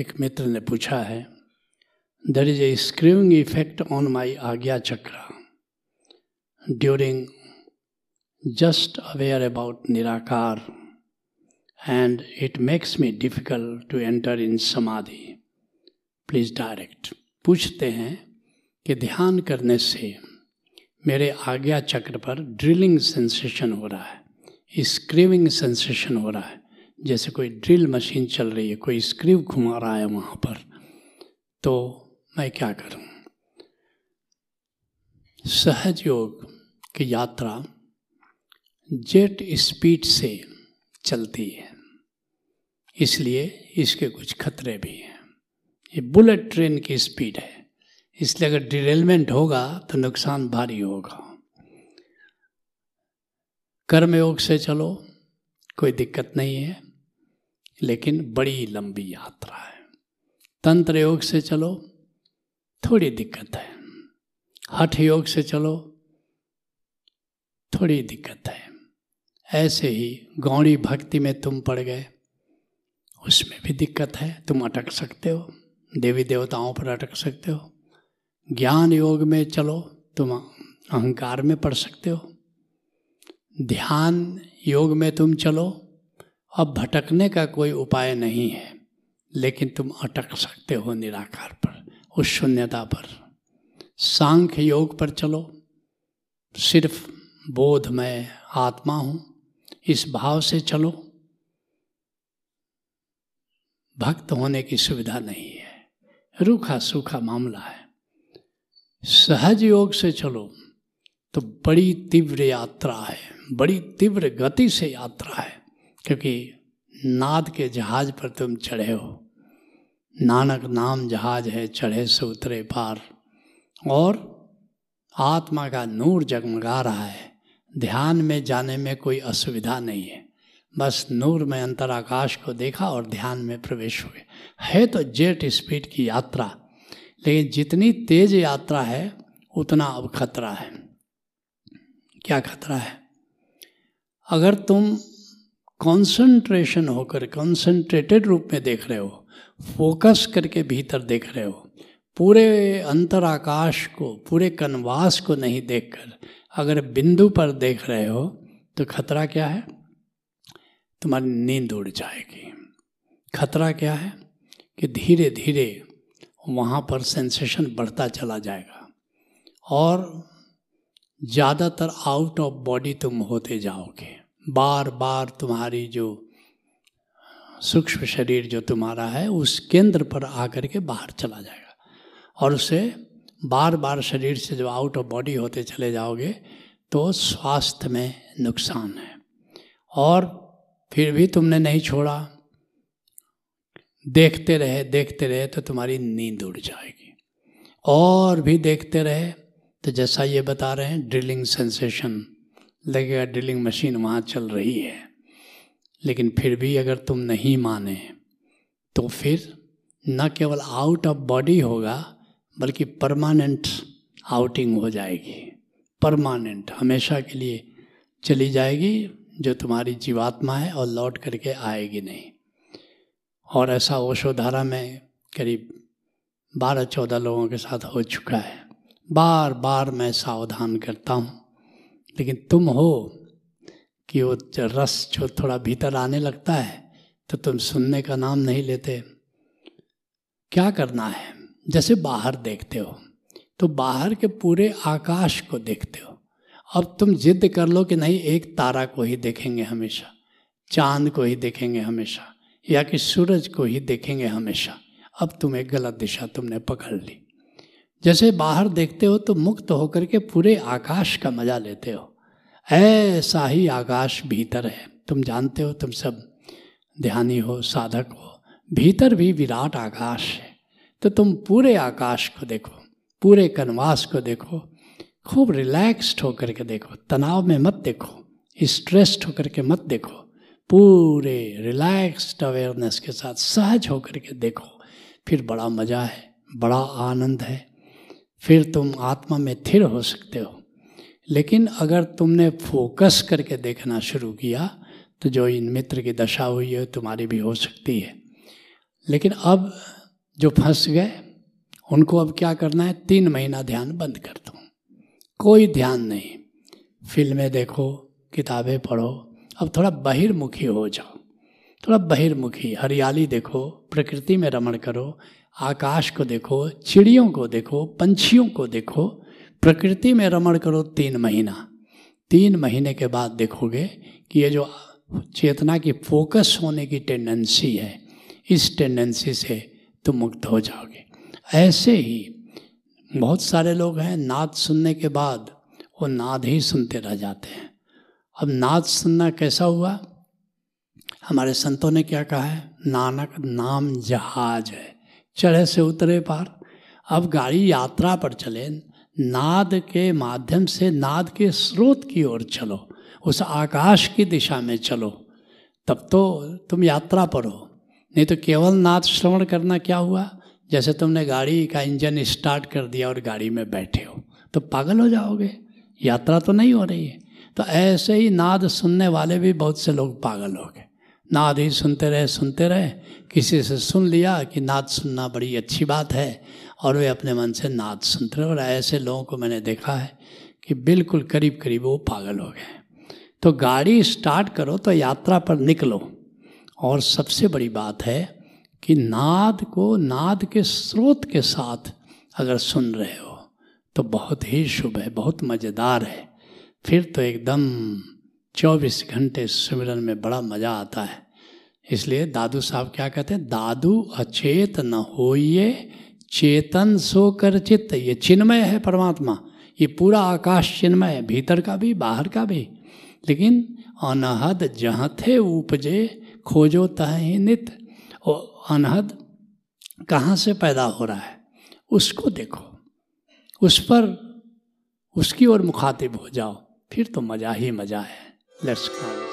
एक मित्र ने पूछा है there is a screwing effect on my Ajna chakra. During just aware about nirakar and it makes me difficult to enter in samadhi. Please direct पूछते हैं कि ध्यान करने से मेरे आज्ञा चक्र पर ड्रिलिंग सेंसेशन हो रहा है स्क्रीविंग सेंसेशन हो रहा है। जैसे कोई ड्रिल मशीन चल रही है, कोई स्क्रीव घुमा रहा है वहाँ पर तो मैं क्या करूँ? सहज योग की यात्रा जेट स्पीड से चलती है। इसलिए इसके कुछ खतरे भी हैं। ये बुलेट ट्रेन की स्पीड है। इसलिए अगर डिरेलमेंट होगा तो नुकसान भारी होगा। कर्मयोग से चलो, कोई दिक्कत नहीं है। लेकिन बड़ी लंबी यात्रा है। तंत्र योग से चलो, थोड़ी दिक्कत है। हठ योग से चलो, थोड़ी दिक्कत है। ऐसे ही गौड़ी भक्ति में तुम पड़ गए, उसमें भी दिक्कत है। तुम अटक सकते हो, देवी देवताओं पर अटक सकते हो। ज्ञान योग में चलो, तुम अहंकार में पड़ सकते हो। ध्यान योग में तुम चलो अब भटकने का कोई उपाय नहीं है, लेकिन तुम अटक सकते हो निराकार पर, उस शून्यता पर। सांख्य योग पर चलो। सिर्फ़ बोध मैं आत्मा हूँ, इस भाव से चलो। भक्त होने की सुविधा नहीं है रूखा सूखा मामला है। सहज योग से चलो तो बड़ी तीव्र यात्रा है, बड़ी तीव्र गति से यात्रा है। क्योंकि नाद के जहाज़ पर तुम चढ़े हो। नानक नाम जहाज़ है, चढ़े से उतरे पार। और आत्मा का नूर जगमगा रहा है। ध्यान में जाने में कोई असुविधा नहीं है। बस नूर में अंतर आकाश को देखा और ध्यान में प्रवेश हुए। है तो जेट स्पीड की यात्रा, लेकिन जितनी तेज यात्रा है, उतना अब खतरा है। क्या खतरा है? अगर तुम कंसंट्रेशन होकर कंसंट्रेटेड रूप में देख रहे हो फोकस करके भीतर देख रहे हो, पूरे अंतर आकाश को, पूरे कनवास को नहीं देखकर, अगर बिंदु पर देख रहे हो तो खतरा क्या है? तुम्हारी नींद उड़ जाएगी। खतरा क्या है? कि धीरे धीरे वहाँ पर सेंसेशन बढ़ता चला जाएगा और ज़्यादातर आउट ऑफ़ बॉडी तुम होते जाओगे। बार बार तुम्हारी जो सूक्ष्म शरीर जो तुम्हारा है, उस केंद्र पर आकर के बाहर चला जाएगा। और उसे बार बार शरीर से जब आउट ऑफ़ बॉडी होते चले जाओगे तो स्वास्थ्य में नुकसान है। और फिर भी तुमने नहीं छोड़ा, देखते रहे देखते रहे तो तुम्हारी नींद उड़ जाएगी। और भी देखते रहे तो जैसा ये बता रहे हैं ड्रिलिंग सेंसेशन लगेगा ड्रिलिंग मशीन वहाँ चल रही है। लेकिन फिर भी अगर तुम नहीं माने तो फिर न केवल आउट ऑफ़ बॉडी होगा, बल्कि परमानेंट आउटिंग हो जाएगी। परमानेंट हमेशा के लिए चली जाएगी जो तुम्हारी जीवात्मा है और लौट करके आएगी नहीं। और ऐसा ओशोधारा में करीब बारह चौदह लोगों के साथ हो चुका है। बार बार मैं सावधान करता हूँ। लेकिन तुम हो कि वो रस जो थोड़ा भीतर आने लगता है तो तुम सुनने का नाम नहीं लेते। क्या करना है? जैसे बाहर देखते हो तो बाहर के पूरे आकाश को देखते हो। अब तुम जिद कर लो कि नहीं, एक तारा को ही देखेंगे हमेशा, चाँद को ही देखेंगे हमेशा, या कि सूरज को ही देखेंगे हमेशा। अब तुम एक गलत दिशा तुमने पकड़ ली। जैसे बाहर देखते हो तो मुक्त होकर के पूरे आकाश का मज़ा लेते हो। ऐसा ही आकाश भीतर है। तुम जानते हो, तुम सब ध्यानी हो, साधक हो। भीतर भी विराट आकाश है। तो तुम पूरे आकाश को देखो, पूरे कनवास को देखो, खूब रिलैक्स्ड होकर के देखो, तनाव में मत देखो, स्ट्रेस्ड होकर के मत देखो, पूरे रिलैक्स्ड अवेयरनेस के साथ सहज होकर के देखो। फिर बड़ा मज़ा है, बड़ा आनंद है फिर तुम आत्मा में थिर हो सकते हो। लेकिन अगर तुमने फोकस करके देखना शुरू किया तो जो इन मित्र की दशा हुई है, तुम्हारी भी हो सकती है। लेकिन अब जो फंस गए, उनको अब क्या करना है? तीन महीना ध्यान बंद कर दो। कोई ध्यान नहीं। फ़िल्में देखो, किताबें पढ़ो। अब थोड़ा बहिर्मुखी हो जाओ। थोड़ा बहिर्मुखी, हरियाली देखो, प्रकृति में रमण करो। आकाश को देखो, चिड़ियों को देखो, पंछियों को देखो, प्रकृति में रमण करो तीन महीना। तीन महीने के बाद देखोगे कि ये जो चेतना की फोकस होने की टेंडेंसी है, इस टेंडेंसी से तुम मुक्त हो जाओगे। ऐसे ही बहुत सारे लोग हैं, नाद सुनने के बाद वो नाद ही सुनते रह जाते हैं। अब नाद सुनना कैसा हुआ? हमारे संतों ने क्या कहा है? नानक नाम जहाज़ है। चढ़े से उतरे पार। अब गाड़ी यात्रा पर चले। नाद के माध्यम से, नाद के स्रोत की ओर चलो। उस आकाश की दिशा में चलो। तब तो तुम यात्रा पर हो। नहीं तो केवल नाद श्रवण करना क्या हुआ? जैसे तुमने गाड़ी का इंजन स्टार्ट कर दिया और गाड़ी में बैठे हो तो पागल हो जाओगे। यात्रा तो नहीं हो रही है। तो ऐसे ही नाद सुनने वाले भी बहुत से लोग पागल हो गए। नाद ही सुनते रहे सुनते रहे। किसी से सुन लिया कि नाद सुनना बड़ी अच्छी बात है, और वे अपने मन से नाद सुनते रहे, और ऐसे लोगों को मैंने देखा है कि बिल्कुल करीब करीब वो पागल हो गए। तो गाड़ी स्टार्ट करो तो यात्रा पर निकलो। और सबसे बड़ी बात है कि नाद को, नाद के स्रोत के साथ अगर सुन रहे हो तो बहुत ही शुभ है, बहुत मज़ेदार है। फिर तो एकदम चौबीस घंटे सुमिरन में बड़ा मज़ा आता है। इसलिए दादू साहब क्या कहते हैं? दादू अचेत न होइए, चेतन सो कर चित्त। ये चिन्मय है परमात्मा। ये पूरा आकाश चिन्मय है, भीतर का भी, बाहर का भी। लेकिन अनहद जहाँ थे उपजे, खोजो तह ही नित। और अनहद कहाँ से पैदा हो रहा है? उसको देखो। उस पर उसकी ओर मुखातिब हो जाओ। फिर तो मज़ा ही मज़ा है। Let's go.